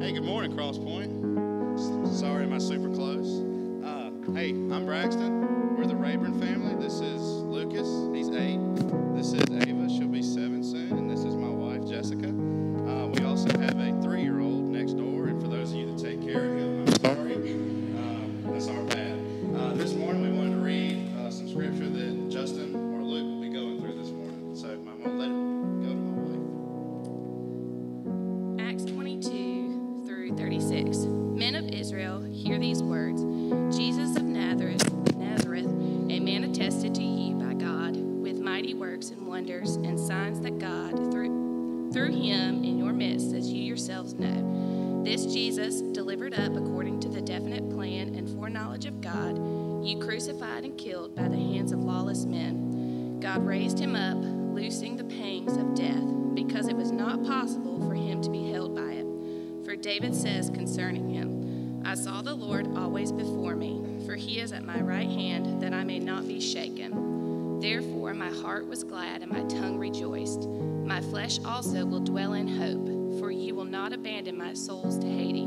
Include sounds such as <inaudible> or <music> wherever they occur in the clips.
Hey, good morning, Cross Point. Sorry, am I super close? Uh, hey, I'm Braxton. We're the Rayburn family. This is Lucas. He's eight. This is Ava. She'll be seven killed by the hands of lawless men. God raised him up, loosing the pangs of death, because it was not possible for him to be held by it. For David says concerning him, I saw the Lord always before me, for he is at my right hand, that I may not be shaken. Therefore my heart was glad and my tongue rejoiced. My flesh also will dwell in hope, for you will not abandon my souls to Hades,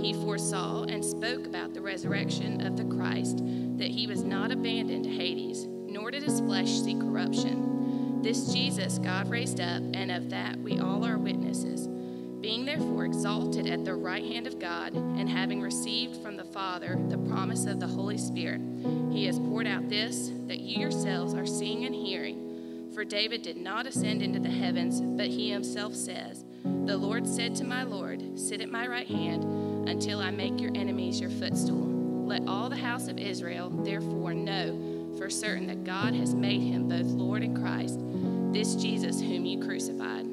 he foresaw and spoke about the resurrection of the Christ, that he was not abandoned to Hades, nor did his flesh see corruption. This Jesus God raised up, and of that we all are witnesses. Being therefore exalted at the right hand of God, and having received from the Father the promise of the Holy Spirit, he has poured out this that you yourselves are seeing and hearing. For David did not ascend into the heavens, but he himself says, The Lord said to my Lord, Sit at my right hand until I make your enemies your footstool. Let all the house of Israel therefore know for certain that God has made him both Lord and Christ, this Jesus whom you crucified.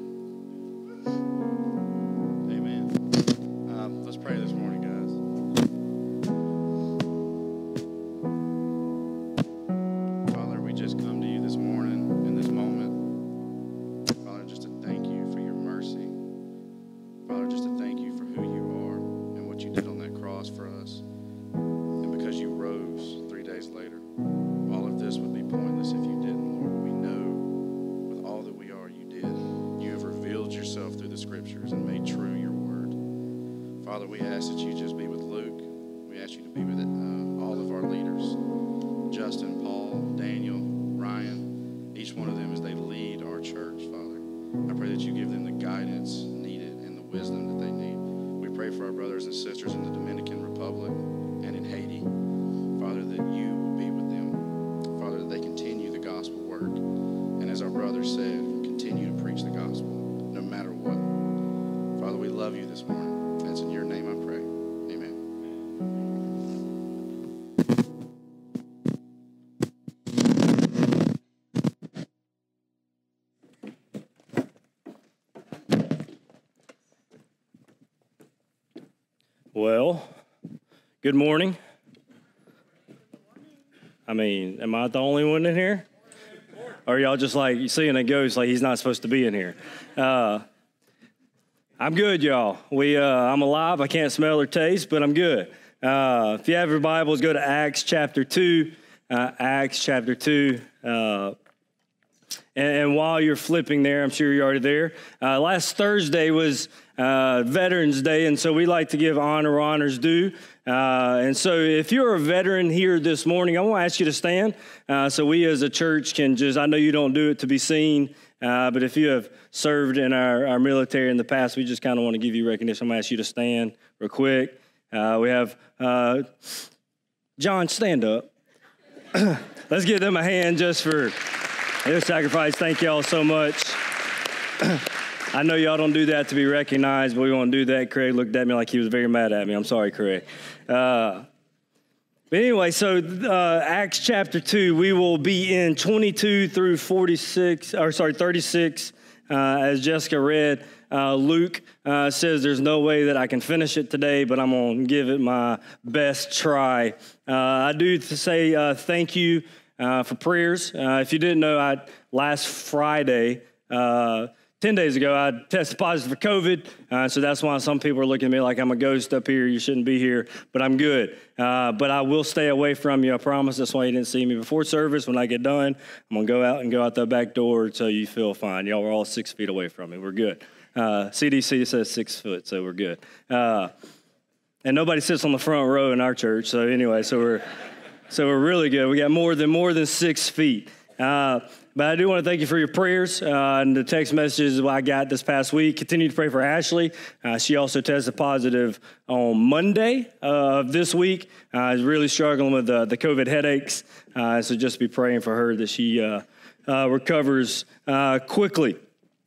Brother said, continue to preach the gospel no matter what. Father, we love you this morning. It's in your name I pray. Amen. Well, good morning. I mean, am I the only one in here? Or y'all just like seeing a ghost like he's not supposed to be in here? Uh, I'm good, y'all. We, uh, I'm alive. I can't smell or taste, but I'm good. Uh, if you have your Bibles, go to Acts chapter two. Uh, Acts chapter two. Uh, and, and while you're flipping there, I'm sure you're already there. Uh, last Thursday was uh, Veterans Day, and so we like to give honor honors due. Uh, and so, if you're a veteran here this morning, I want to ask you to stand uh, so we as a church can just, I know you don't do it to be seen, uh, but if you have served in our, our military in the past, we just kind of want to give you recognition. I'm going to ask you to stand real quick. Uh, we have uh, John, stand up. <clears throat> Let's give them a hand just for their sacrifice. Thank y'all so much. <clears throat> I know y'all don't do that to be recognized, but we want to do that. Craig looked at me like he was very mad at me. I'm sorry, Craig. Uh, but anyway, so uh, Acts chapter 2, we will be in 22 through 46, or sorry, 36, uh, as Jessica read. Uh, Luke uh, says there's no way that I can finish it today, but I'm going to give it my best try. Uh, I do say uh, thank you for prayers. if you didn't know, I last Friday. 10 days ago, I tested positive for COVID. Uh, so that's why some people are looking at me like I'm a ghost up here. You shouldn't be here, but I'm good. Uh, but I will stay away from you, I promise. That's why you didn't see me before service. When I get done, I'm going to go out and go out the back door until you feel fine. Y'all are all six feet away from me. We're good. Uh, CDC says six foot, so we're good. Uh, and nobody sits on the front row in our church. So anyway, so we're, so we're really good. We got more than more than six feet. Uh, but I do want to thank you for your prayers uh, and the text messages I got this past week. Continue to pray for Ashley. Uh, she also tested positive on Monday of this week. Uh, is really struggling with the COVID headaches. Uh, so just be praying for her that she uh, uh, recovers quickly.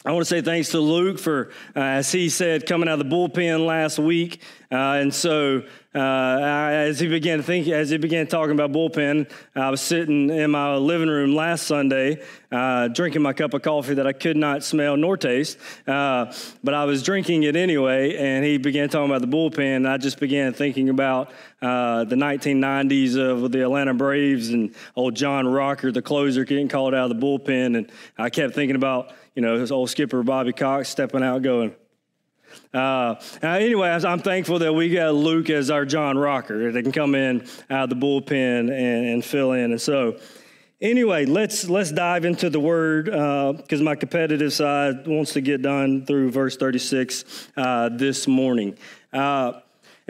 I want to say thanks to Luke for, uh, as he said, coming out of the bullpen last week. Uh, and so, uh, as he began to think, as he began talking about bullpen, I was sitting in my living room last Sunday, uh, drinking my cup of coffee that I could not smell nor taste, uh, but I was drinking it anyway. And he began talking about the bullpen. And I just began thinking about uh, the 1990s of the Atlanta Braves and old John Rocker, the closer, getting called out of the bullpen. And I kept thinking about you know, his old skipper Bobby Cox stepping out going. Uh, anyway, I'm thankful that we got Luke as our John Rocker that can come in out of the bullpen and, and fill in. And so, anyway, let's let's dive into the word because uh, my competitive side wants to get done through verse 36 uh, this morning. Uh,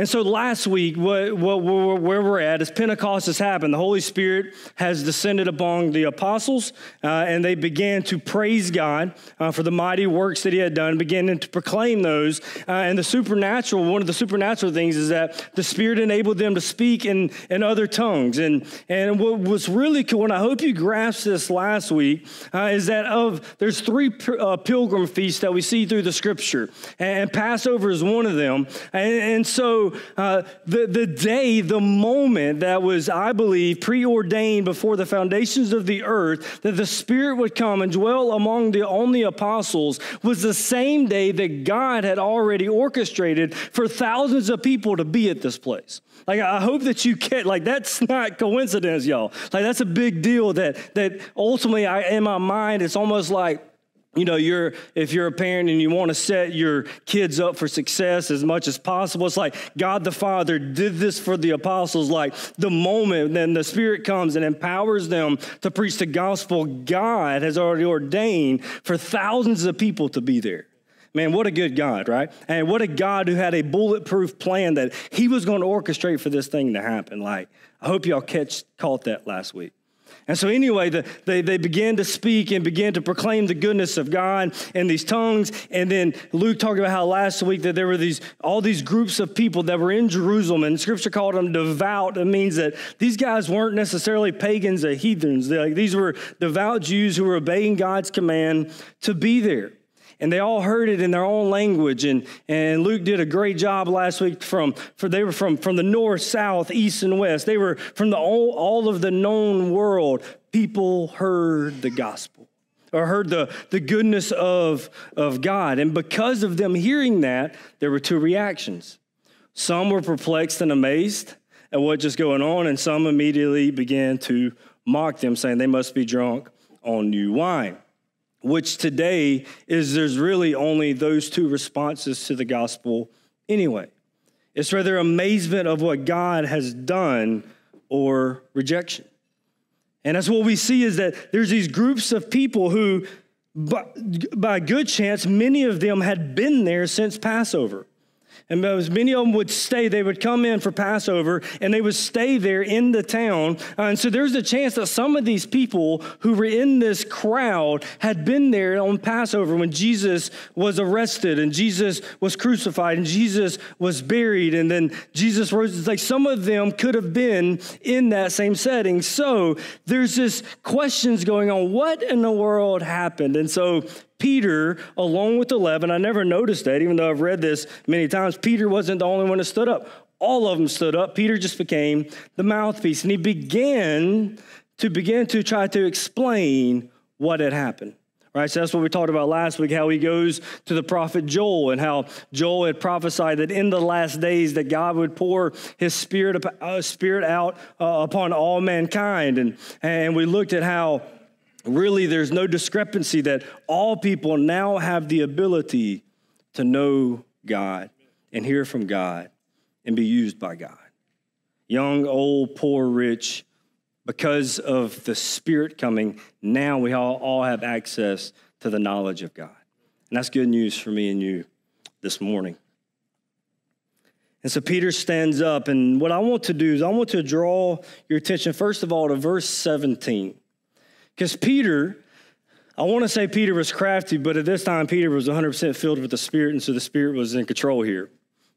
and so last week, what, what, where we're at is Pentecost has happened. The Holy Spirit has descended upon the apostles, uh, and they began to praise God uh, for the mighty works that He had done, beginning to proclaim those. Uh, and the supernatural, one of the supernatural things is that the Spirit enabled them to speak in, in other tongues. And, and what was really cool, and I hope you grasped this last week, uh, is that of there's three uh, pilgrim feasts that we see through the Scripture, and Passover is one of them. and, and so uh, the, the day, the moment that was, I believe, preordained before the foundations of the earth, that the Spirit would come and dwell among the only apostles, was the same day that God had already orchestrated for thousands of people to be at this place. Like I hope that you get like that's not coincidence, y'all. Like that's a big deal that that ultimately I in my mind it's almost like you know you're if you're a parent and you want to set your kids up for success as much as possible it's like god the father did this for the apostles like the moment then the spirit comes and empowers them to preach the gospel god has already ordained for thousands of people to be there Man, what a good God, right? And what a God who had a bulletproof plan that he was going to orchestrate for this thing to happen. Like, I hope y'all catch caught that last week. And so, anyway, the, they, they began to speak and began to proclaim the goodness of God in these tongues. And then Luke talked about how last week that there were these all these groups of people that were in Jerusalem, and Scripture called them devout. It means that these guys weren't necessarily pagans or heathens. Like, these were devout Jews who were obeying God's command to be there and they all heard it in their own language. And, and Luke did a great job last week from, for they were from, from the north, south, east, and west. They were from the all, all of the known world. People heard the gospel or heard the, the goodness of, of God. And because of them hearing that, there were two reactions. Some were perplexed and amazed at what just going on, and some immediately began to mock them, saying they must be drunk on new wine which today is there's really only those two responses to the gospel anyway. It's rather amazement of what God has done or rejection. And that's what we see is that there's these groups of people who, by, by good chance, many of them had been there since Passover. And as many of them would stay, they would come in for Passover and they would stay there in the town. Uh, and so there's a chance that some of these people who were in this crowd had been there on Passover when Jesus was arrested and Jesus was crucified and Jesus was buried and then Jesus rose. It's like some of them could have been in that same setting. So there's this questions going on. What in the world happened? And so Peter, along with 11, I never noticed that, even though I've read this many times, Peter wasn't the only one that stood up. All of them stood up. Peter just became the mouthpiece, and he began to begin to try to explain what had happened right? So that's what we talked about last week, how he goes to the prophet Joel and how Joel had prophesied that in the last days that God would pour his spirit, uh, spirit out uh, upon all mankind. And, and we looked at how really there's no discrepancy that all people now have the ability to know God and hear from God and be used by God. Young, old, poor, rich, because of the Spirit coming, now we all, all have access to the knowledge of God. And that's good news for me and you this morning. And so Peter stands up, and what I want to do is I want to draw your attention, first of all, to verse 17. Because Peter, I want to say Peter was crafty, but at this time, Peter was 100% filled with the Spirit, and so the Spirit was in control here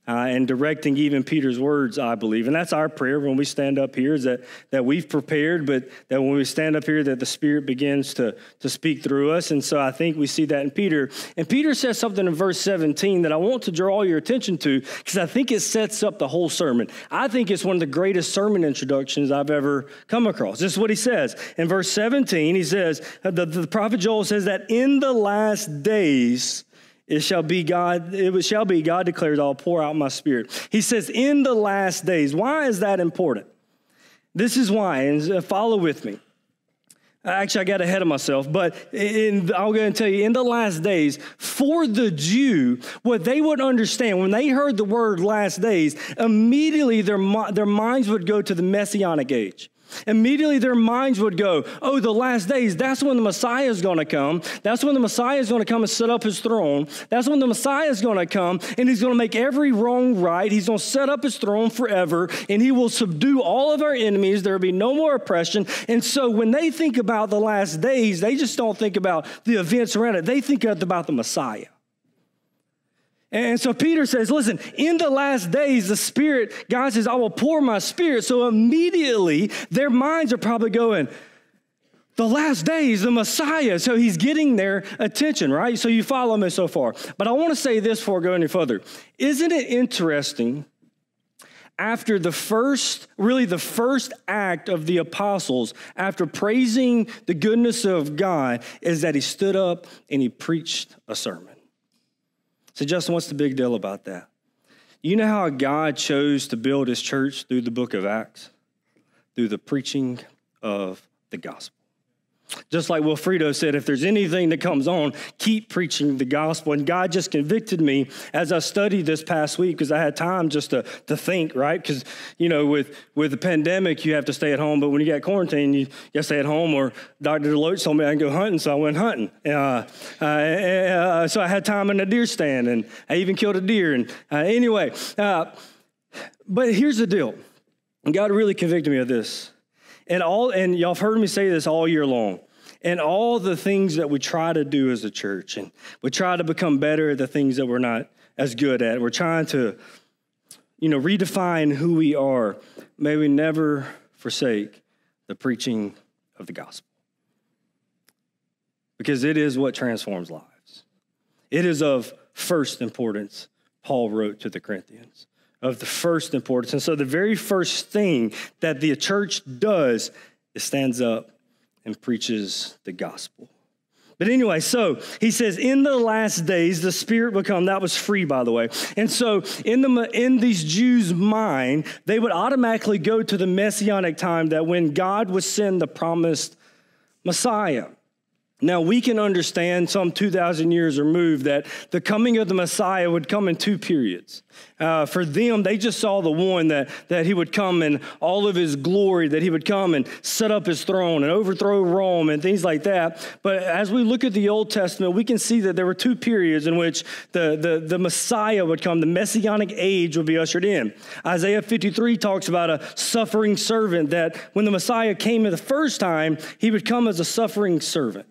uh, and directing even Peter's words, I believe. And that's our prayer when we stand up here is that, that we've prepared, but that when we stand up here, that the Spirit begins to, to speak through us. And so I think we see that in Peter. And Peter says something in verse 17 that I want to draw your attention to because I think it sets up the whole sermon. I think it's one of the greatest sermon introductions I've ever come across. This is what he says. In verse 17, he says, the, the prophet Joel says that in the last days, it shall be God, it shall be, God declares, I'll pour out my spirit. He says, in the last days. Why is that important? This is why, and uh, follow with me. Actually, I got ahead of myself, but in, I'll go and tell you in the last days, for the Jew, what they would understand when they heard the word last days, immediately their, their minds would go to the messianic age. Immediately their minds would go, Oh, the last days, that's when the Messiah is going to come. That's when the Messiah is going to come and set up his throne. That's when the Messiah is going to come and he's going to make every wrong right. He's going to set up his throne forever and he will subdue all of our enemies. There will be no more oppression. And so when they think about the last days, they just don't think about the events around it, they think about the Messiah. And so Peter says, listen, in the last days, the Spirit, God says, I will pour my Spirit. So immediately their minds are probably going, the last days, the Messiah. So he's getting their attention, right? So you follow me so far. But I want to say this before I go any further. Isn't it interesting? After the first, really the first act of the apostles, after praising the goodness of God, is that he stood up and he preached a sermon. So, Justin, what's the big deal about that? You know how God chose to build his church through the book of Acts? Through the preaching of the gospel. Just like Wilfredo said, if there's anything that comes on, keep preaching the gospel. And God just convicted me as I studied this past week because I had time just to, to think, right? Because, you know, with, with the pandemic, you have to stay at home. But when you got quarantine, you got to stay at home. Or Dr. Deloach told me I can go hunting, so I went hunting. Uh, uh, uh, so I had time in a deer stand, and I even killed a deer. And uh, anyway, uh, but here's the deal God really convicted me of this. And all and y'all have heard me say this all year long. And all the things that we try to do as a church, and we try to become better at the things that we're not as good at. We're trying to, you know, redefine who we are. May we never forsake the preaching of the gospel. Because it is what transforms lives. It is of first importance, Paul wrote to the Corinthians of the first importance. And so the very first thing that the church does is stands up and preaches the gospel. But anyway, so he says, in the last days, the Spirit will come. That was free, by the way. And so in, the, in these Jews' mind, they would automatically go to the messianic time that when God would send the promised Messiah. Now, we can understand some 2,000 years removed that the coming of the Messiah would come in two periods. Uh, for them, they just saw the one that, that he would come in all of his glory, that he would come and set up his throne and overthrow Rome and things like that. But as we look at the Old Testament, we can see that there were two periods in which the, the, the Messiah would come, the messianic age would be ushered in. Isaiah 53 talks about a suffering servant, that when the Messiah came the first time, he would come as a suffering servant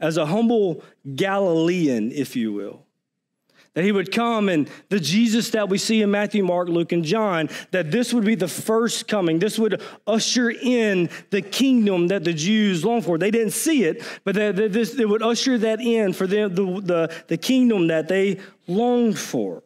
as a humble Galilean, if you will. That he would come and the Jesus that we see in Matthew, Mark, Luke, and John, that this would be the first coming. This would usher in the kingdom that the Jews long for. They didn't see it, but that this, it would usher that in for them, the, the, the kingdom that they longed for.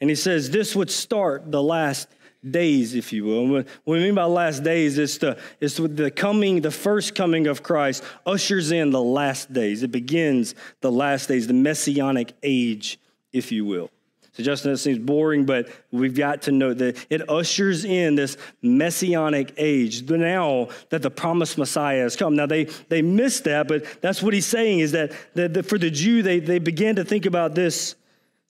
And he says this would start the last days, if you will. What we mean by last days is the, is the coming, the first coming of Christ ushers in the last days. It begins the last days, the messianic age, if you will. So, Justin, that seems boring, but we've got to know that it ushers in this messianic age now that the promised Messiah has come. Now, they, they missed that, but that's what he's saying is that, that, that for the Jew, they, they began to think about this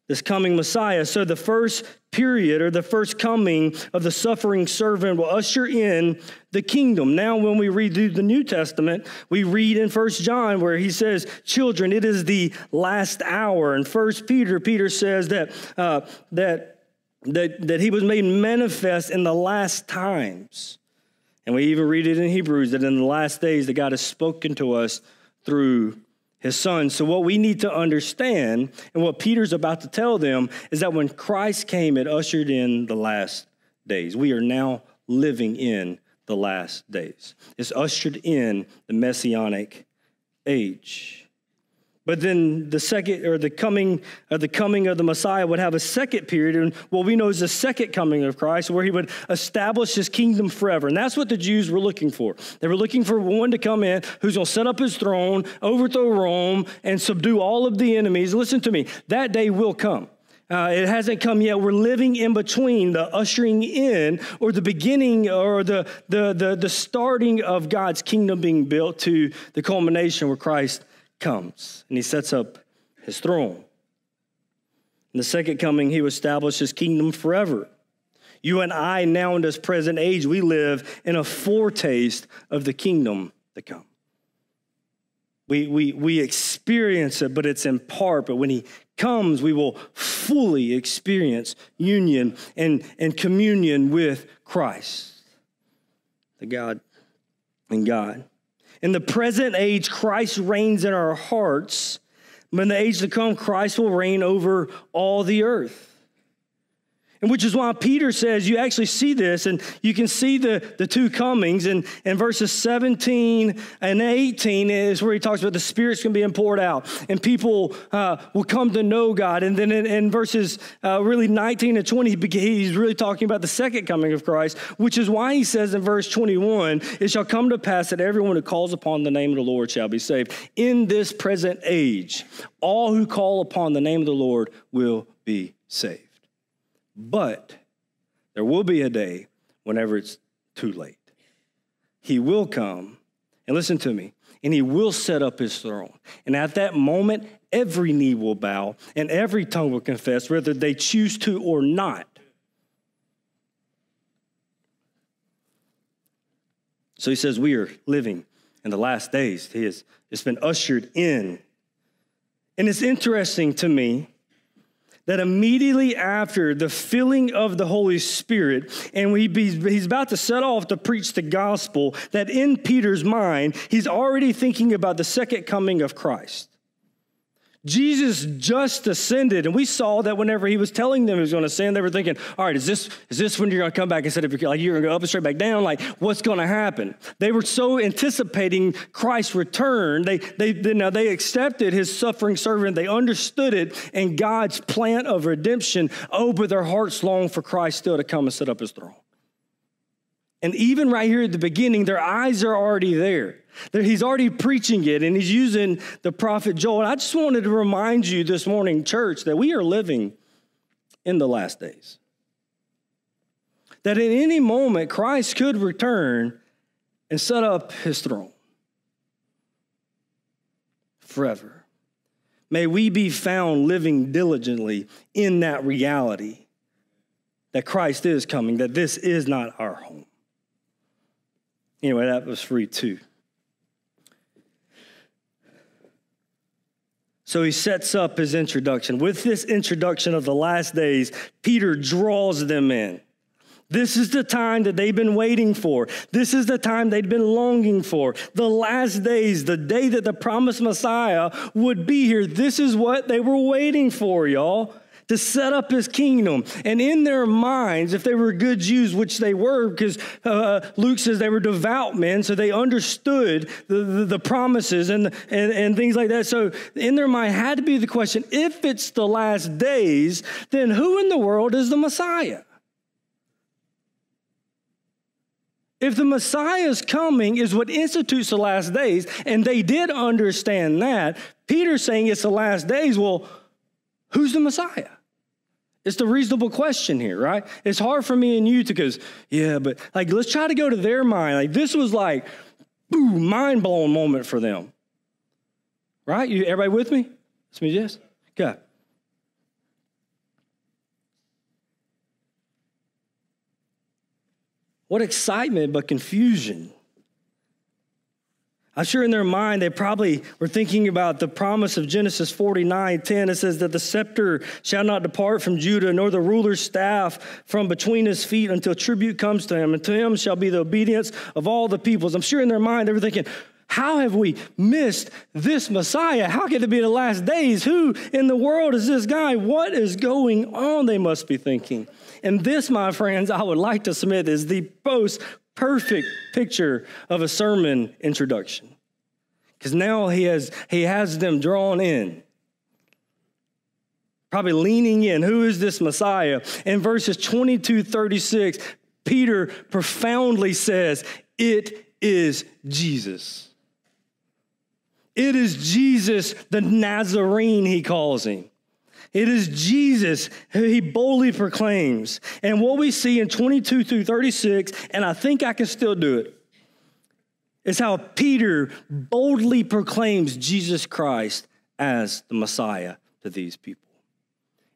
this coming Messiah. So the first period or the first coming of the suffering servant will usher in the kingdom. Now, when we read through the New Testament, we read in First John where he says, Children, it is the last hour. And First Peter, Peter says that, uh, that, that, that he was made manifest in the last times. And we even read it in Hebrews that in the last days that God has spoken to us through his son. So, what we need to understand, and what Peter's about to tell them, is that when Christ came, it ushered in the last days. We are now living in the last days. It's ushered in the messianic age. But then the second or the coming or the coming of the Messiah would have a second period, and what we know is the second coming of Christ, where he would establish his kingdom forever. And that's what the Jews were looking for. They were looking for one to come in who's to set up his throne, overthrow Rome, and subdue all of the enemies. Listen to me, that day will come. Uh, it hasn't come yet. We're living in between the ushering in or the beginning or the, the, the, the starting of God's kingdom being built to the culmination where Christ comes and he sets up his throne. In the second coming, he will establish his kingdom forever. You and I, now in this present age, we live in a foretaste of the kingdom to come. We, we, we experience it, but it's in part. But when he comes, we will fully experience union and, and communion with Christ, the God and God. In the present age, Christ reigns in our hearts. But in the age to come, Christ will reign over all the earth. And which is why Peter says you actually see this, and you can see the, the two comings. And in verses 17 and 18 is where he talks about the Spirit's going to be poured out, and people uh, will come to know God. And then in, in verses uh, really 19 and 20, he's really talking about the second coming of Christ, which is why he says in verse 21 It shall come to pass that everyone who calls upon the name of the Lord shall be saved. In this present age, all who call upon the name of the Lord will be saved. But there will be a day whenever it's too late. He will come, and listen to me, and he will set up his throne. And at that moment, every knee will bow and every tongue will confess, whether they choose to or not. So he says, We are living in the last days. He has, it's been ushered in. And it's interesting to me that immediately after the filling of the Holy Spirit, and he's about to set off to preach the gospel, that in Peter's mind, he's already thinking about the second coming of Christ. Jesus just ascended, and we saw that whenever he was telling them he was going to ascend, they were thinking, "All right, is this is this when you're going to come back instead of like you're going to go up and straight back down? Like what's going to happen?" They were so anticipating Christ's return. They they now they accepted his suffering servant. They understood it and God's plan of redemption. Oh, but their hearts long for Christ still to come and set up His throne. And even right here at the beginning, their eyes are already there. That he's already preaching it, and he's using the prophet Joel. I just wanted to remind you this morning, church, that we are living in the last days. That at any moment, Christ could return and set up his throne forever. May we be found living diligently in that reality that Christ is coming, that this is not our home. Anyway, that was free too. So he sets up his introduction. With this introduction of the last days, Peter draws them in. This is the time that they've been waiting for. This is the time they'd been longing for. The last days, the day that the promised Messiah would be here. This is what they were waiting for, y'all to set up his kingdom. And in their minds, if they were good Jews, which they were, because uh, Luke says they were devout men, so they understood the, the, the promises and, and, and things like that. So in their mind had to be the question if it's the last days, then who in the world is the Messiah? if the Messiah's coming is what institutes the last days, and they did understand that, Peter's saying it's the last days, well, who's the Messiah? It's the reasonable question here, right? It's hard for me and you to because, yeah, but like let's try to go to their mind. Like this was like, boom, mind blowing moment for them. Right? You everybody with me? It's me, yes? Okay. What excitement, but confusion. I'm sure in their mind they probably were thinking about the promise of Genesis 49 10. It says that the scepter shall not depart from Judah, nor the ruler's staff from between his feet until tribute comes to him, and to him shall be the obedience of all the peoples. I'm sure in their mind they were thinking, how have we missed this Messiah? How could it be the last days? Who in the world is this guy? What is going on? They must be thinking. And this, my friends, I would like to submit is the most perfect picture of a sermon introduction. Because now he has, he has them drawn in. Probably leaning in. Who is this Messiah? In verses 22 36, Peter profoundly says, It is Jesus. It is Jesus, the Nazarene, he calls him. It is Jesus who he boldly proclaims. And what we see in 22 through 36, and I think I can still do it, is how Peter boldly proclaims Jesus Christ as the Messiah to these people.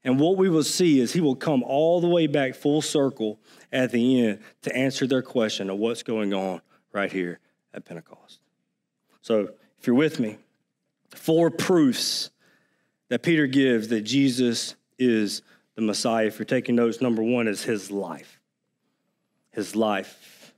And what we will see is he will come all the way back full circle at the end to answer their question of what's going on right here at Pentecost. So, if you're with me, four proofs that Peter gives that Jesus is the Messiah. If you're taking notes, number one is his life. His life.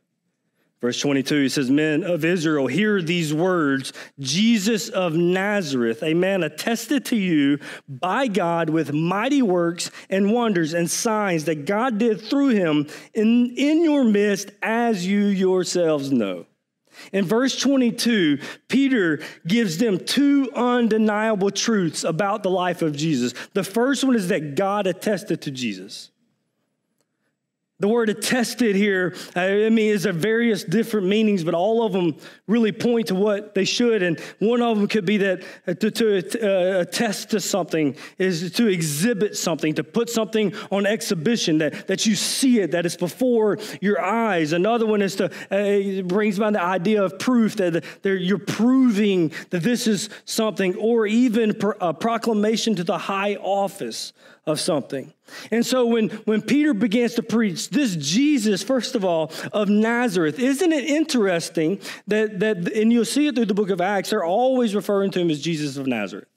Verse 22, he says, Men of Israel, hear these words Jesus of Nazareth, a man attested to you by God with mighty works and wonders and signs that God did through him in, in your midst, as you yourselves know. In verse 22, Peter gives them two undeniable truths about the life of Jesus. The first one is that God attested to Jesus. The word attested here, I mean, is a various different meanings, but all of them really point to what they should. And one of them could be that uh, to, to uh, attest to something is to exhibit something, to put something on exhibition, that, that you see it, that it's before your eyes. Another one is to, uh, brings about the idea of proof, that you're proving that this is something, or even a proclamation to the high office of something. And so when, when Peter begins to preach this Jesus, first of all, of Nazareth, isn't it interesting that, that, and you'll see it through the book of Acts, they're always referring to him as Jesus of Nazareth.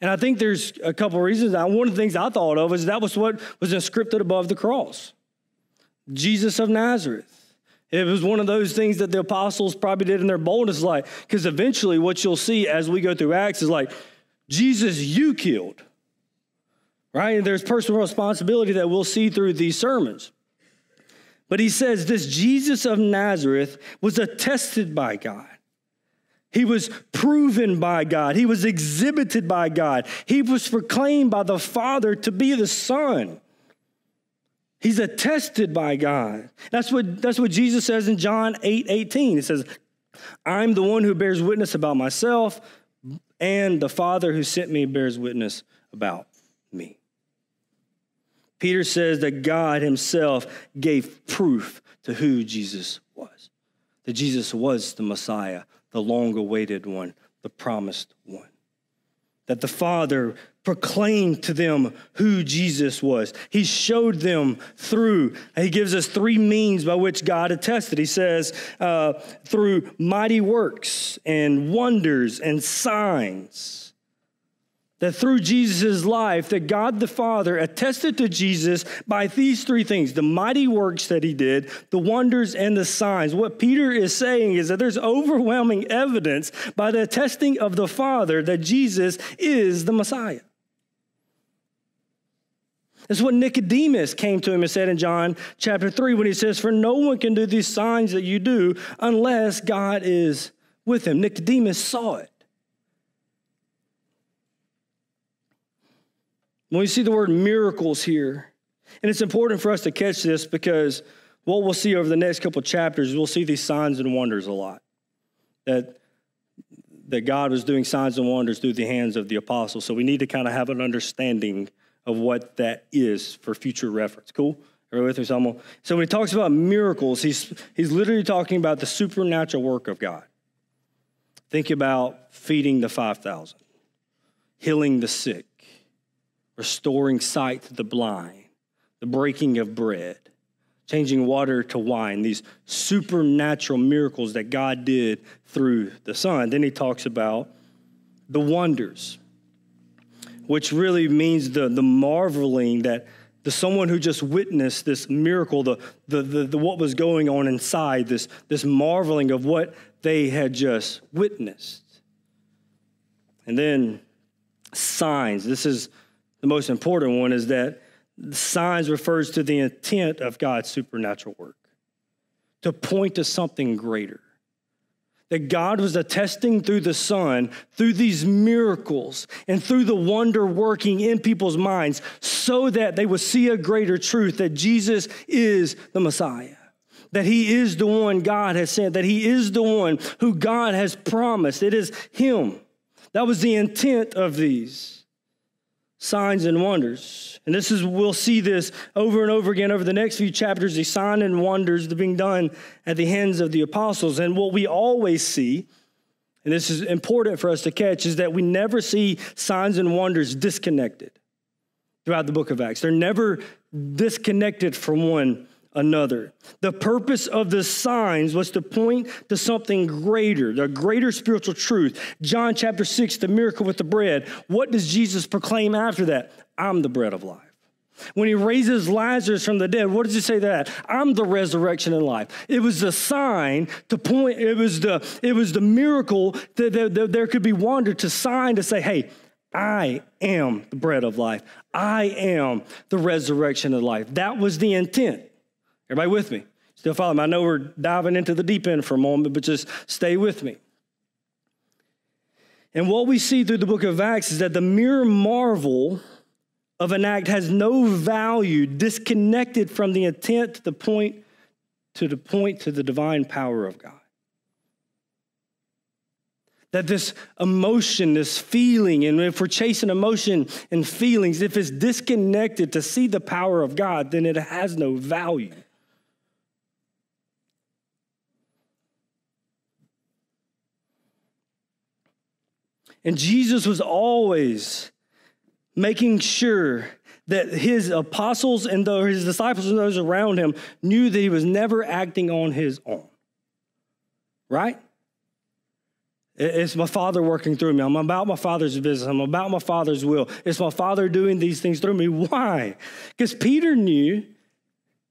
And I think there's a couple of reasons. One of the things I thought of is that was what was inscripted above the cross Jesus of Nazareth. It was one of those things that the apostles probably did in their boldness, like, because eventually what you'll see as we go through Acts is like, Jesus, you killed right? And there's personal responsibility that we'll see through these sermons. But he says this Jesus of Nazareth was attested by God. He was proven by God. He was exhibited by God. He was proclaimed by the Father to be the Son. He's attested by God. That's what, that's what Jesus says in John 8 18. He says, I'm the one who bears witness about myself, and the Father who sent me bears witness about me. Peter says that God himself gave proof to who Jesus was, that Jesus was the Messiah, the long awaited one, the promised one. That the Father proclaimed to them who Jesus was. He showed them through, he gives us three means by which God attested. He says, uh, through mighty works and wonders and signs that through Jesus' life, that God the Father attested to Jesus by these three things the mighty works that he did, the wonders, and the signs. What Peter is saying is that there's overwhelming evidence by the attesting of the Father that Jesus is the Messiah. That's what Nicodemus came to him and said in John chapter 3 when he says, For no one can do these signs that you do unless God is with him. Nicodemus saw it. When we see the word miracles here, and it's important for us to catch this because what we'll see over the next couple chapters, we'll see these signs and wonders a lot. That that God was doing signs and wonders through the hands of the apostles. So we need to kind of have an understanding of what that is for future reference. Cool? Everybody with me? So, when he talks about miracles, he's, he's literally talking about the supernatural work of God. Think about feeding the 5,000, healing the sick, restoring sight to the blind, the breaking of bread, changing water to wine, these supernatural miracles that God did through the Son. Then he talks about the wonders, which really means the, the marveling that the someone who just witnessed this miracle, the, the, the, the what was going on inside, this, this marveling of what they had just witnessed. And then signs. This is the most important one is that signs refers to the intent of God's supernatural work to point to something greater. That God was attesting through the Son, through these miracles, and through the wonder working in people's minds, so that they would see a greater truth that Jesus is the Messiah, that He is the one God has sent, that He is the one who God has promised. It is Him. That was the intent of these signs and wonders. And this is, we'll see this over and over again over the next few chapters, the sign and wonders that being done at the hands of the apostles. And what we always see, and this is important for us to catch, is that we never see signs and wonders disconnected throughout the book of Acts. They're never disconnected from one another. The purpose of the signs was to point to something greater, the greater spiritual truth. John chapter 6, the miracle with the bread. What does Jesus proclaim after that? I'm the bread of life. When he raises Lazarus from the dead, what does he say that? I'm the resurrection and life. It was the sign to point, it was the, it was the miracle that, that, that there could be wonder to sign to say, hey, I am the bread of life. I am the resurrection of life. That was the intent. Everybody with me? Still follow me? I know we're diving into the deep end for a moment, but just stay with me. And what we see through the book of Acts is that the mere marvel of an act has no value disconnected from the intent to the point to the point to the divine power of God. That this emotion, this feeling, and if we're chasing emotion and feelings, if it's disconnected to see the power of God, then it has no value. And Jesus was always making sure that his apostles and his disciples and those around him knew that he was never acting on his own. Right? It's my father working through me. I'm about my father's business. I'm about my father's will. It's my father doing these things through me. Why? Because Peter knew,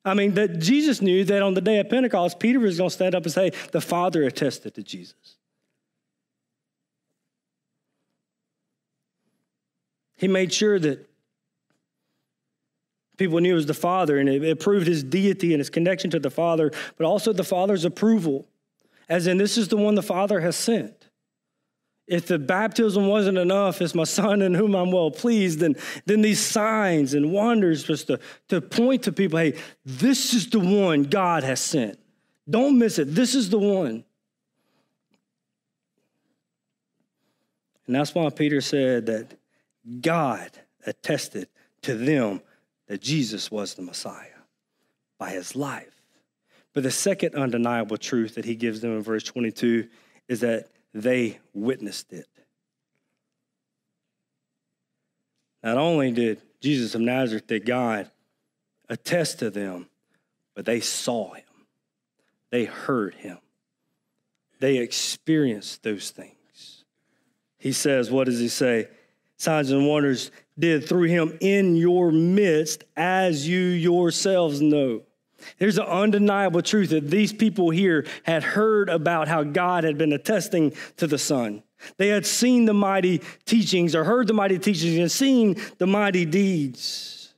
I mean, that Jesus knew that on the day of Pentecost, Peter was going to stand up and say, The Father attested to Jesus. He made sure that people knew it was the Father, and it, it proved his deity and his connection to the Father, but also the Father's approval, as in, this is the one the Father has sent. If the baptism wasn't enough, it's my son in whom I'm well pleased, then, then these signs and wonders just to, to point to people hey, this is the one God has sent. Don't miss it. This is the one. And that's why Peter said that God attested to them that Jesus was the Messiah by his life. But the second undeniable truth that he gives them in verse 22 is that they witnessed it. Not only did Jesus of Nazareth, did God attest to them, but they saw him, they heard him, they experienced those things. He says, What does he say? Signs and wonders did through him in your midst, as you yourselves know. There's an undeniable truth that these people here had heard about how God had been attesting to the Son. They had seen the mighty teachings or heard the mighty teachings and seen the mighty deeds.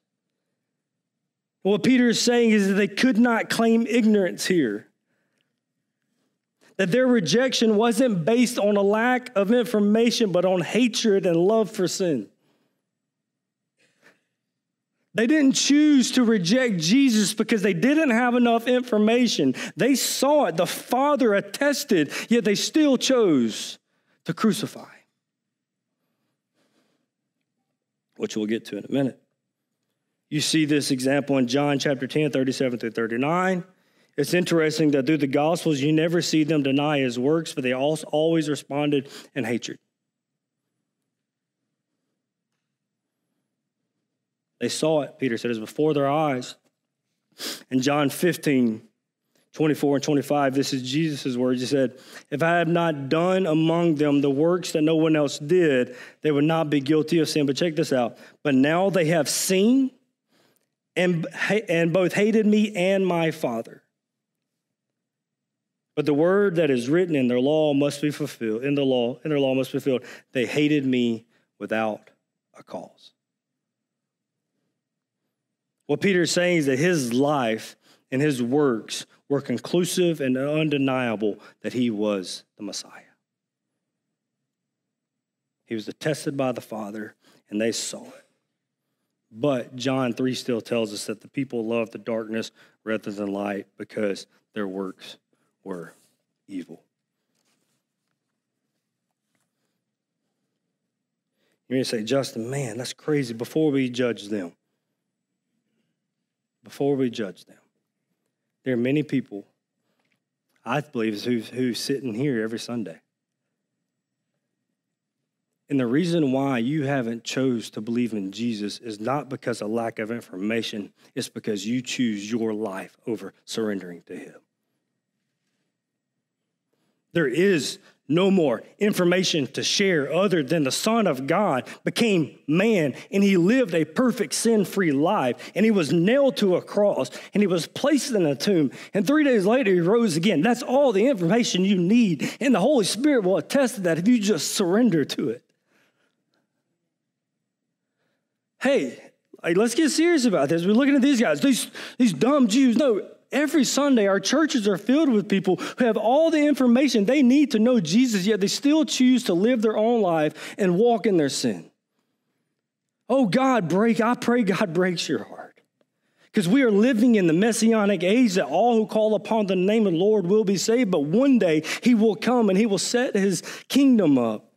What Peter is saying is that they could not claim ignorance here that their rejection wasn't based on a lack of information, but on hatred and love for sin. They didn't choose to reject Jesus because they didn't have enough information. They saw it. The Father attested, yet they still chose to crucify, which we'll get to in a minute. You see this example in John chapter 10, 37 through 39. It's interesting that through the Gospels, you never see them deny his works, but they always responded in hatred. They saw it, Peter said, it was before their eyes. In John 15, 24 and 25, this is Jesus' words. He said, If I have not done among them the works that no one else did, they would not be guilty of sin. But check this out. But now they have seen and, and both hated me and my Father. But the word that is written in their law must be fulfilled. In the law, in their law must be fulfilled. They hated me without a cause. What Peter is saying is that his life and his works were conclusive and undeniable that he was the Messiah. He was attested by the Father, and they saw it. But John 3 still tells us that the people loved the darkness rather than light because their works were evil. Going to say, Justin, man, that's crazy. Before we judge them, before we judge them. There are many people, I believe, who, who sit in here every Sunday. And the reason why you haven't chose to believe in Jesus is not because of lack of information, it's because you choose your life over surrendering to him. There is no more information to share other than the Son of God became man and he lived a perfect sin free life and he was nailed to a cross and he was placed in a tomb and three days later he rose again. That's all the information you need and the Holy Spirit will attest to that if you just surrender to it. Hey, let's get serious about this. We're looking at these guys, these, these dumb Jews. No, Every Sunday, our churches are filled with people who have all the information they need to know Jesus, yet they still choose to live their own life and walk in their sin. Oh, God, break, I pray God breaks your heart. Because we are living in the messianic age that all who call upon the name of the Lord will be saved, but one day he will come and he will set his kingdom up.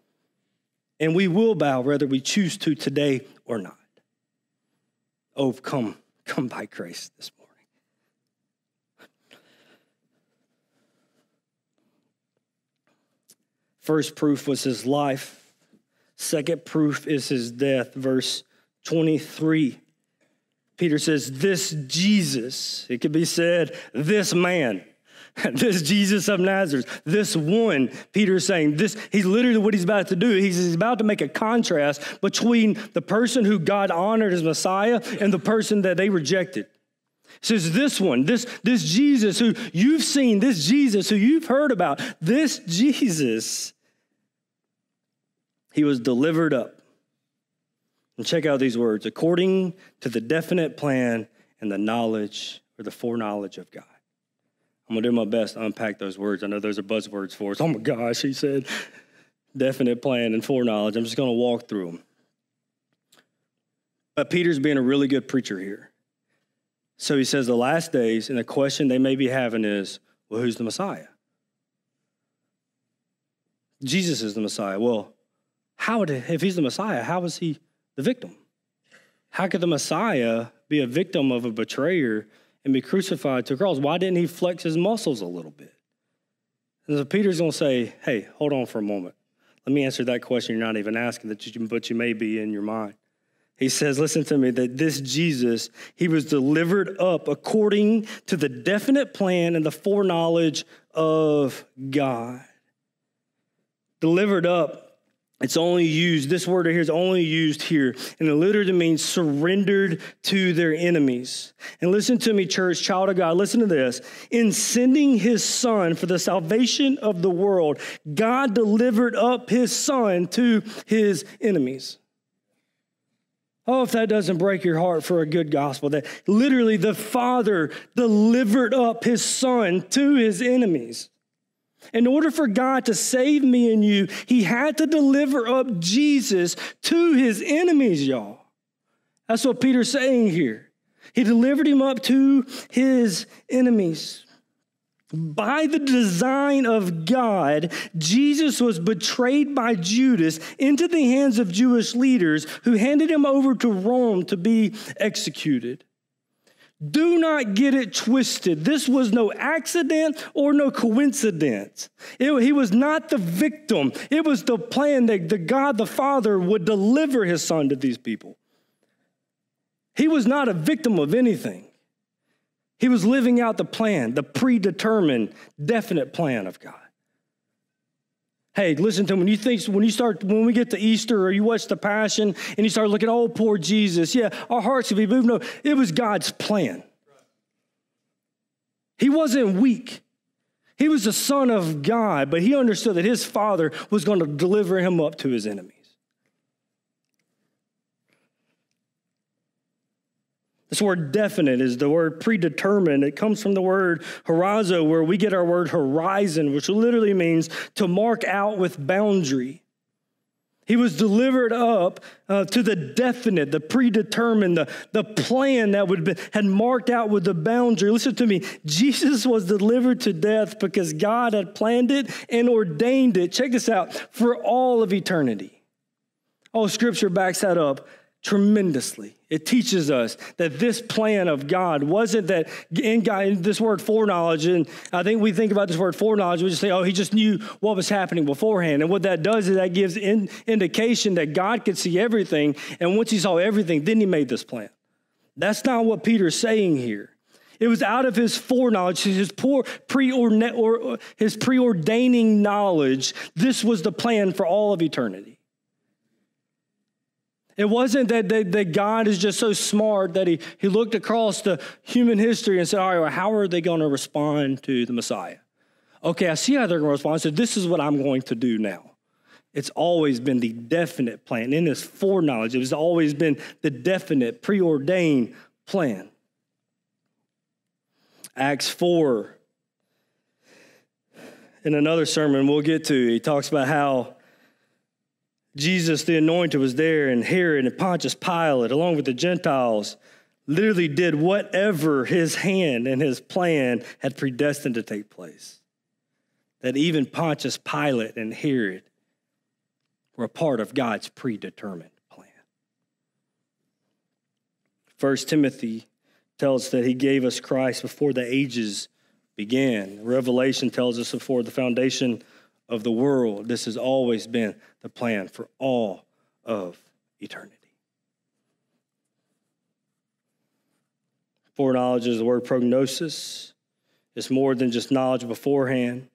And we will bow whether we choose to today or not. Oh, come, come by grace this morning. First proof was his life. Second proof is his death. Verse 23. Peter says, This Jesus, it could be said, this man, <laughs> this Jesus of Nazareth, this one, Peter is saying, this, he's literally what he's about to do. He's, he's about to make a contrast between the person who God honored as Messiah and the person that they rejected says this one, this, this Jesus who you've seen, this Jesus who you've heard about, this Jesus, he was delivered up. And check out these words according to the definite plan and the knowledge or the foreknowledge of God. I'm gonna do my best to unpack those words. I know those are buzzwords for us. Oh my gosh, he said definite plan and foreknowledge. I'm just gonna walk through them. But Peter's being a really good preacher here. So he says the last days, and the question they may be having is, well, who's the Messiah? Jesus is the Messiah. Well, how did, if he's the Messiah, how was he the victim? How could the Messiah be a victim of a betrayer and be crucified to a cross? Why didn't he flex his muscles a little bit? And so Peter's going to say, hey, hold on for a moment. Let me answer that question you're not even asking, that you, but you may be in your mind. He says, Listen to me, that this Jesus, he was delivered up according to the definite plan and the foreknowledge of God. Delivered up, it's only used, this word here is only used here, and it literally means surrendered to their enemies. And listen to me, church, child of God, listen to this. In sending his son for the salvation of the world, God delivered up his son to his enemies. Oh, if that doesn't break your heart for a good gospel, that literally the Father delivered up his Son to his enemies. In order for God to save me and you, he had to deliver up Jesus to his enemies, y'all. That's what Peter's saying here. He delivered him up to his enemies. By the design of God, Jesus was betrayed by Judas into the hands of Jewish leaders who handed him over to Rome to be executed. Do not get it twisted. This was no accident or no coincidence. It, he was not the victim. It was the plan that the God the Father would deliver his son to these people. He was not a victim of anything. He was living out the plan, the predetermined, definite plan of God. Hey, listen to me. When you think, when you start, when we get to Easter or you watch the Passion and you start looking, oh, poor Jesus. Yeah, our hearts can be moved. No, it was God's plan. He wasn't weak. He was the Son of God, but he understood that his Father was going to deliver him up to his enemies. This word definite is the word predetermined. It comes from the word horizo, where we get our word horizon, which literally means to mark out with boundary. He was delivered up uh, to the definite, the predetermined, the, the plan that would be, had marked out with the boundary. Listen to me. Jesus was delivered to death because God had planned it and ordained it. Check this out for all of eternity. Oh, scripture backs that up tremendously. It teaches us that this plan of God wasn't that in God, in this word foreknowledge, and I think we think about this word foreknowledge, we just say, oh, he just knew what was happening beforehand. And what that does is that gives in, indication that God could see everything, and once he saw everything, then he made this plan. That's not what Peter's saying here. It was out of his foreknowledge, his poor preordain, or his preordaining knowledge. This was the plan for all of eternity. It wasn't that, that, that, God is just so smart that he, he looked across the human history and said, all right, well, how are they going to respond to the Messiah? Okay, I see how they're going to respond. So this is what I'm going to do now. It's always been the definite plan. In this foreknowledge, it has always been the definite, preordained plan. Acts 4, in another sermon we'll get to, he talks about how Jesus, the anointed, was there, and Herod and Pontius Pilate, along with the Gentiles, literally did whatever his hand and his plan had predestined to take place. That even Pontius Pilate and Herod were a part of God's predetermined plan. First Timothy tells that he gave us Christ before the ages began. Revelation tells us before the foundation of the world. This has always been the plan for all of eternity. Foreknowledge is the word prognosis. It's more than just knowledge beforehand.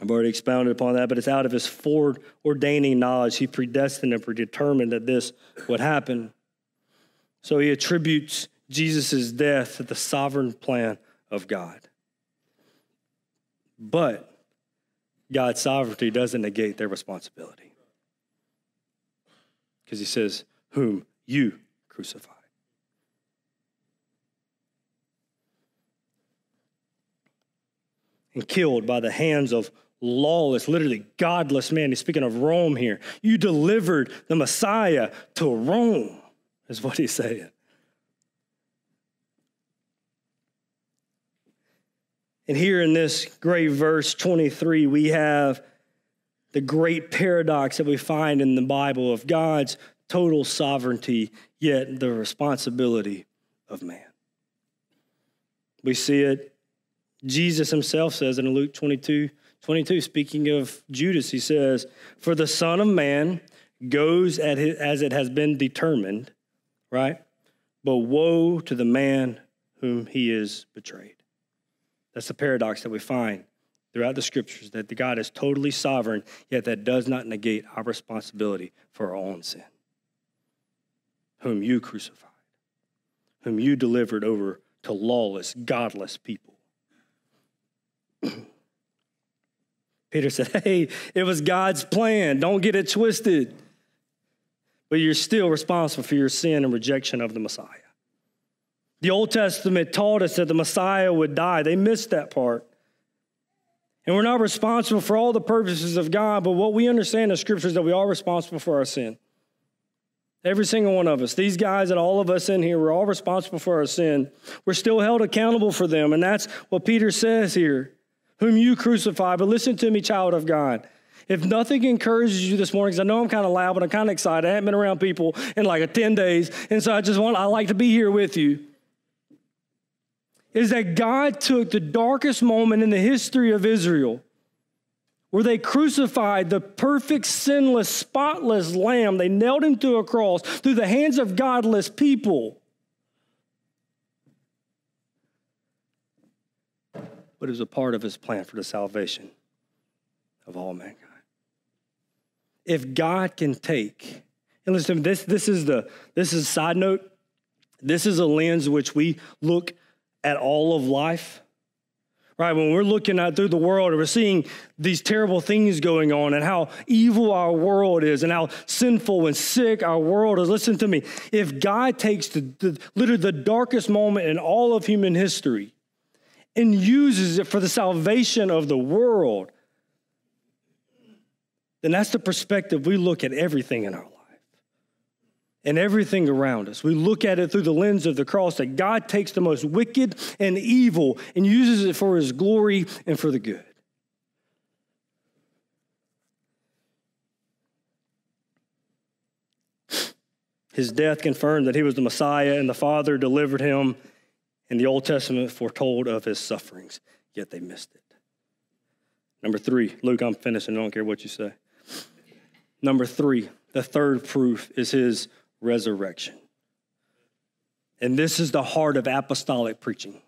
I've already expounded upon that, but it's out of his foreordaining knowledge. He predestined and predetermined that this would happen. So he attributes Jesus' death to the sovereign plan of God. But God's sovereignty doesn't negate their responsibility. Because he says, Whom you crucified. And killed by the hands of lawless, literally godless man. He's speaking of Rome here. You delivered the Messiah to Rome, is what he's saying. And here in this great verse 23, we have the great paradox that we find in the Bible of God's total sovereignty, yet the responsibility of man. We see it. Jesus himself says in Luke 22 22, speaking of Judas, he says, For the Son of Man goes as it has been determined, right? But woe to the man whom he is betrayed. That's the paradox that we find throughout the scriptures that the God is totally sovereign, yet that does not negate our responsibility for our own sin. Whom you crucified, whom you delivered over to lawless, godless people. <clears throat> Peter said, Hey, it was God's plan. Don't get it twisted. But you're still responsible for your sin and rejection of the Messiah. The Old Testament taught us that the Messiah would die. They missed that part. And we're not responsible for all the purposes of God, but what we understand in Scripture is that we are responsible for our sin. Every single one of us. These guys and all of us in here, we're all responsible for our sin. We're still held accountable for them. And that's what Peter says here whom you crucify. But listen to me, child of God. If nothing encourages you this morning, because I know I'm kind of loud, but I'm kind of excited. I haven't been around people in like a 10 days. And so I just want, I like to be here with you. Is that God took the darkest moment in the history of Israel where they crucified the perfect, sinless, spotless lamb. They nailed him to a cross through the hands of godless people. But it was a part of his plan for the salvation of all mankind. If God can take, and listen, this, this is the this is a side note. This is a lens which we look at all of life right? When we're looking out through the world and we're seeing these terrible things going on and how evil our world is and how sinful and sick our world is, listen to me. If God takes the, the, literally the darkest moment in all of human history and uses it for the salvation of the world, then that's the perspective we look at everything in our life and everything around us. We look at it through the lens of the cross that God takes the most wicked and evil and uses it for his glory and for the good. His death confirmed that he was the Messiah, and the Father delivered him, and the Old Testament foretold of his sufferings, yet they missed it. Number three, Luke, I'm finishing, I don't care what you say. Number three, the third proof is his resurrection. And this is the heart of apostolic preaching.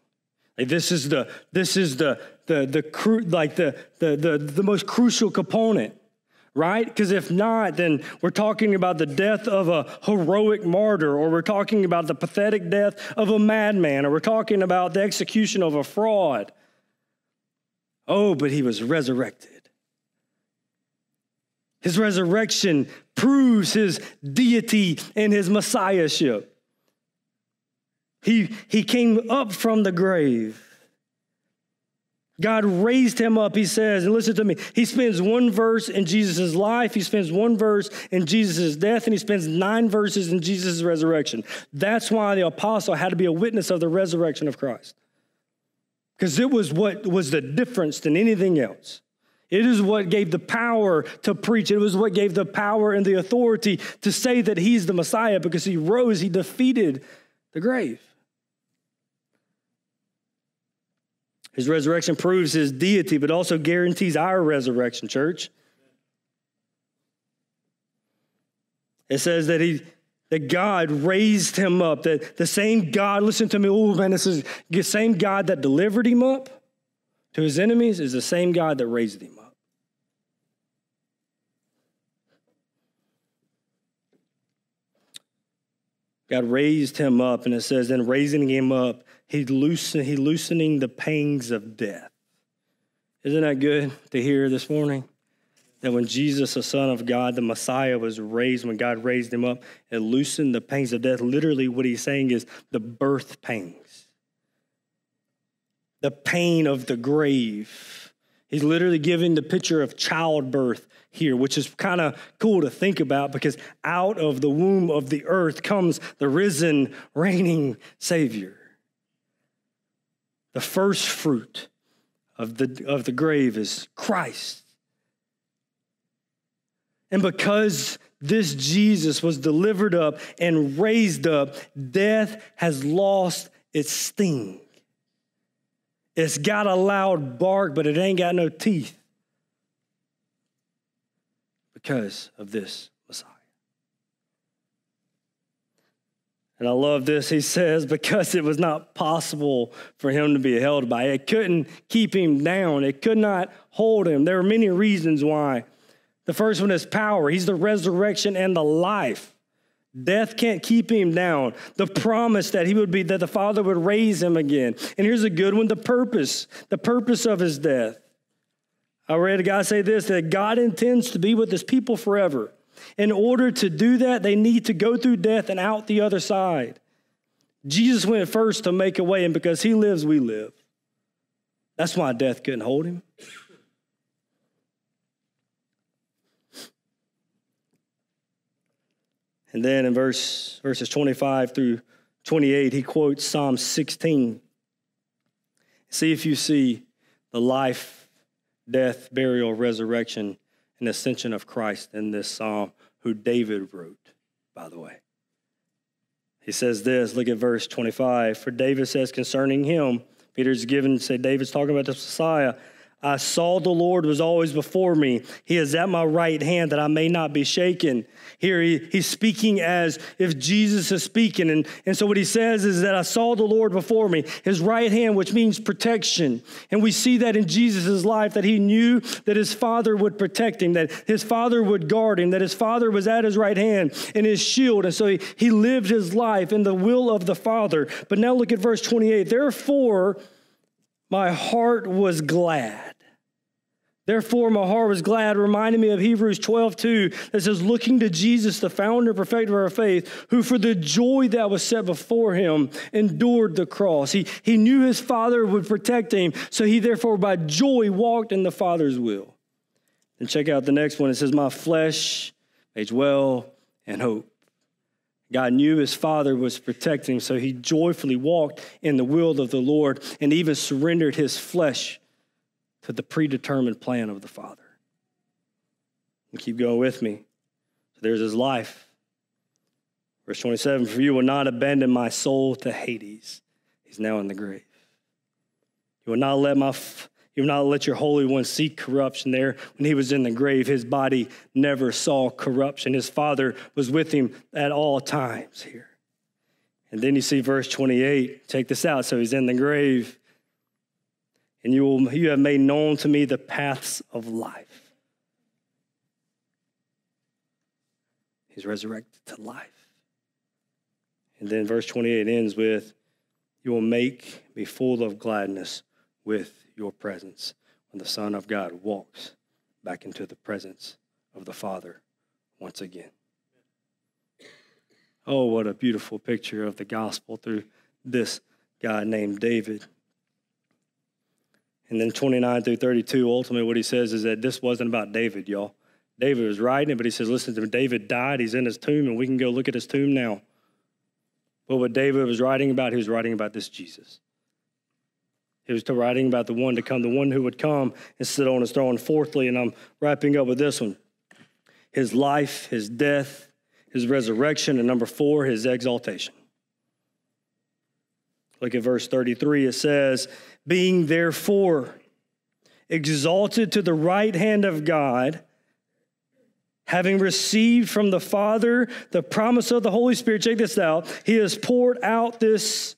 Like this is the this is the the the cru- like the, the the the most crucial component, right? Because if not, then we're talking about the death of a heroic martyr, or we're talking about the pathetic death of a madman, or we're talking about the execution of a fraud. Oh, but he was resurrected. His resurrection proves his deity and his messiahship. He, he came up from the grave. God raised him up, he says, and listen to me. He spends one verse in Jesus' life, he spends one verse in Jesus' death, and he spends nine verses in Jesus' resurrection. That's why the apostle had to be a witness of the resurrection of Christ. Because it was what was the difference than anything else. It is what gave the power to preach. It was what gave the power and the authority to say that he's the Messiah because he rose, he defeated the grave. His resurrection proves his deity, but also guarantees our resurrection, church. It says that he that God raised him up, that the same God, listen to me, oh man, this is the same God that delivered him up to his enemies is the same God that raised him up. God raised him up, and it says, then raising him up, he, loosen, he loosening the pangs of death. Isn't that good to hear this morning? That when Jesus, the Son of God, the Messiah, was raised, when God raised him up, it loosened the pangs of death. Literally, what he's saying is the birth pangs the pain of the grave. He's literally giving the picture of childbirth here, which is kind of cool to think about because out of the womb of the earth comes the risen, reigning Savior. The first fruit of the, of the grave is Christ. And because this Jesus was delivered up and raised up, death has lost its sting. It's got a loud bark, but it ain't got no teeth because of this Messiah. And I love this. He says, because it was not possible for him to be held by it, couldn't keep him down, it could not hold him. There are many reasons why. The first one is power, he's the resurrection and the life. Death can't keep him down. The promise that he would be, that the Father would raise him again. And here's a good one the purpose, the purpose of his death. I read a guy say this that God intends to be with his people forever. In order to do that, they need to go through death and out the other side. Jesus went first to make a way, and because he lives, we live. That's why death couldn't hold him. And then in verse verses 25 through 28, he quotes Psalm 16. See if you see the life, death, burial, resurrection, and ascension of Christ in this psalm, who David wrote, by the way. He says this, look at verse 25. For David says concerning him, Peter's given, say David's talking about the Messiah. I saw the Lord was always before me. He is at my right hand that I may not be shaken. Here he, he's speaking as if Jesus is speaking. And, and so what he says is that I saw the Lord before me, his right hand, which means protection. And we see that in Jesus' life, that he knew that his father would protect him, that his father would guard him, that his father was at his right hand in his shield. And so he, he lived his life in the will of the Father. But now look at verse 28. Therefore, my heart was glad. Therefore, my heart was glad, reminding me of Hebrews 12, 2, that says, Looking to Jesus, the founder and perfecter of our faith, who for the joy that was set before him endured the cross. He, he knew his Father would protect him, so he therefore by joy walked in the Father's will. And check out the next one. It says, My flesh age well and hope. God knew his father was protecting, him, so he joyfully walked in the will of the Lord and even surrendered his flesh to the predetermined plan of the Father. And keep going with me. So there's his life. Verse 27 For you will not abandon my soul to Hades. He's now in the grave. You will not let my you will not let your Holy One see corruption there. When he was in the grave, his body never saw corruption. His Father was with him at all times here. And then you see verse 28. Take this out. So he's in the grave, and you, will, you have made known to me the paths of life. He's resurrected to life. And then verse 28 ends with, You will make me full of gladness with your presence when the Son of God walks back into the presence of the Father once again. Oh, what a beautiful picture of the gospel through this guy named David. And then 29 through 32, ultimately, what he says is that this wasn't about David, y'all. David was writing it, but he says, listen to me, David died, he's in his tomb, and we can go look at his tomb now. But what David was writing about, he was writing about this Jesus. He was writing about the one to come, the one who would come and sit on his throne. Fourthly, and I'm wrapping up with this one his life, his death, his resurrection, and number four, his exaltation. Look at verse 33. It says, Being therefore exalted to the right hand of God, having received from the Father the promise of the Holy Spirit, check this out, he has poured out this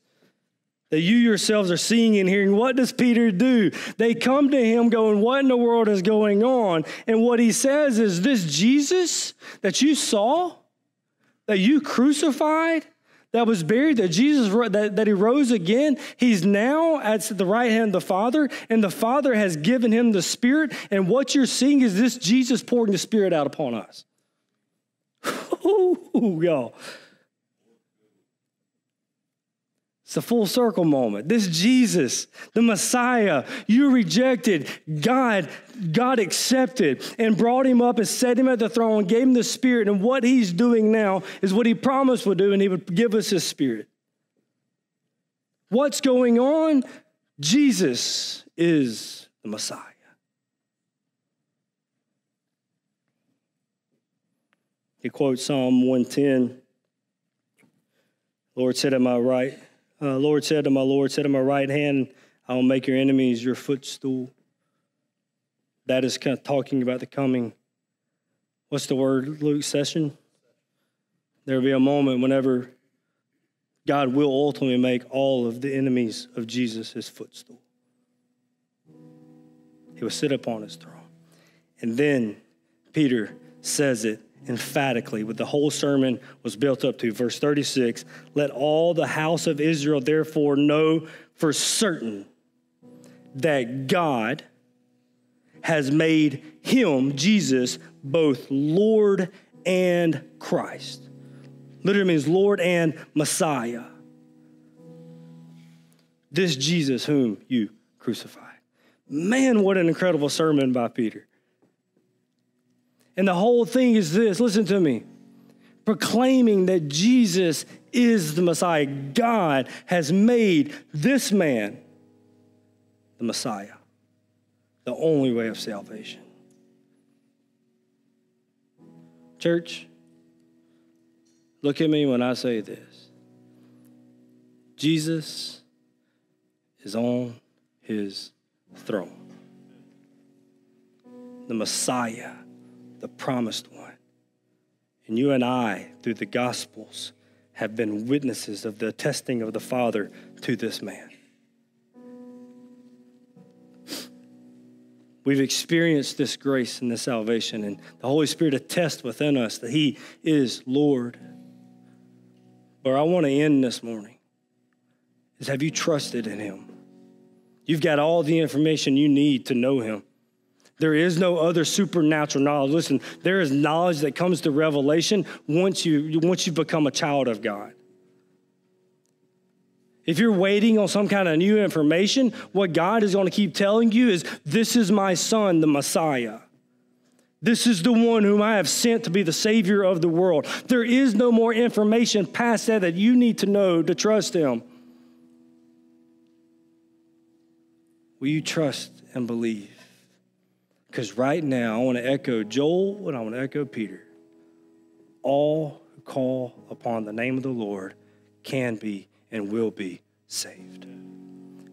that you yourselves are seeing and hearing. What does Peter do? They come to him going, What in the world is going on? And what he says is, This Jesus that you saw, that you crucified, that was buried, that Jesus, that, that he rose again, he's now at the right hand of the Father, and the Father has given him the Spirit. And what you're seeing is this Jesus pouring the Spirit out upon us. <laughs> Ooh, y'all. It's a full circle moment. This Jesus, the Messiah, you rejected, God, God accepted and brought him up and set him at the throne, gave him the Spirit. And what he's doing now is what he promised would do, and he would give us his Spirit. What's going on? Jesus is the Messiah. He quotes Psalm 110. Lord said at my right, uh, Lord said to my Lord, said to my right hand, I will make your enemies your footstool. That is kind of talking about the coming. What's the word, Luke session? There will be a moment whenever God will ultimately make all of the enemies of Jesus his footstool. He will sit upon his throne. And then Peter says it emphatically what the whole sermon was built up to. Verse 36 Let all the house of Israel therefore know for certain that God has made him, Jesus, both Lord and Christ. Literally means Lord and Messiah. This Jesus whom you crucified. Man, what an incredible sermon by Peter. And the whole thing is this listen to me. proclaiming that Jesus is the Messiah. God has made this man the Messiah, the only way of salvation. Church, look at me when I say this. Jesus is on his throne. The Messiah, the promised one. And you and I, through the Gospels, have been witnesses of the testing of the Father to this man. We've experienced this grace and this salvation, and the Holy Spirit attests within us that He is Lord. But I want to end this morning is have you trusted in Him? You've got all the information you need to know Him. There is no other supernatural knowledge. Listen, there is knowledge that comes to revelation once you once you've become a child of God. If you're waiting on some kind of new information, what God is going to keep telling you is this is my son, the Messiah. This is the one whom I have sent to be the Savior of the world. There is no more information past that that you need to know to trust Him. Will you trust and believe? Because right now, I want to echo Joel and I want to echo Peter. All who call upon the name of the Lord can be and will be saved.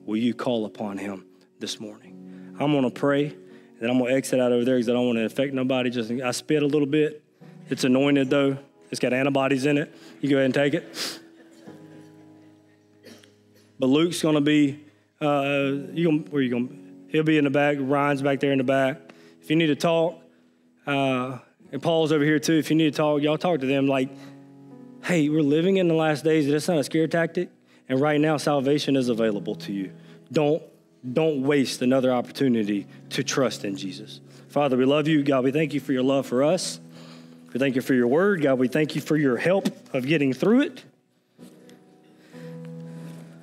Will you call upon him this morning? I'm going to pray, and then I'm going to exit out over there because I don't want to affect nobody. Just I spit a little bit. It's anointed though. It's got antibodies in it. You go ahead and take it. But Luke's going to be. Uh, you gonna, where you going? He'll be in the back. Ryan's back there in the back. If you need to talk, uh, and Paul's over here too. If you need to talk, y'all talk to them like, "Hey, we're living in the last days. That's not a scare tactic." And right now, salvation is available to you. Don't, don't waste another opportunity to trust in Jesus. Father, we love you. God, we thank you for your love for us. We thank you for your word. God, we thank you for your help of getting through it.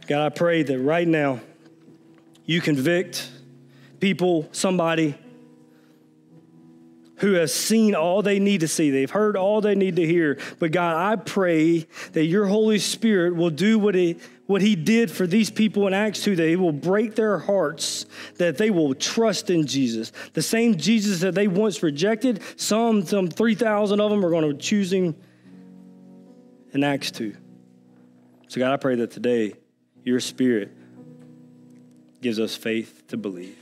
God, I pray that right now you convict people, somebody who has seen all they need to see. They've heard all they need to hear. But God, I pray that your Holy Spirit will do what he, what he did for these people in Acts 2, that he will break their hearts, that they will trust in Jesus. The same Jesus that they once rejected, some, some 3,000 of them are going to choose him in Acts 2. So, God, I pray that today your Spirit gives us faith to believe.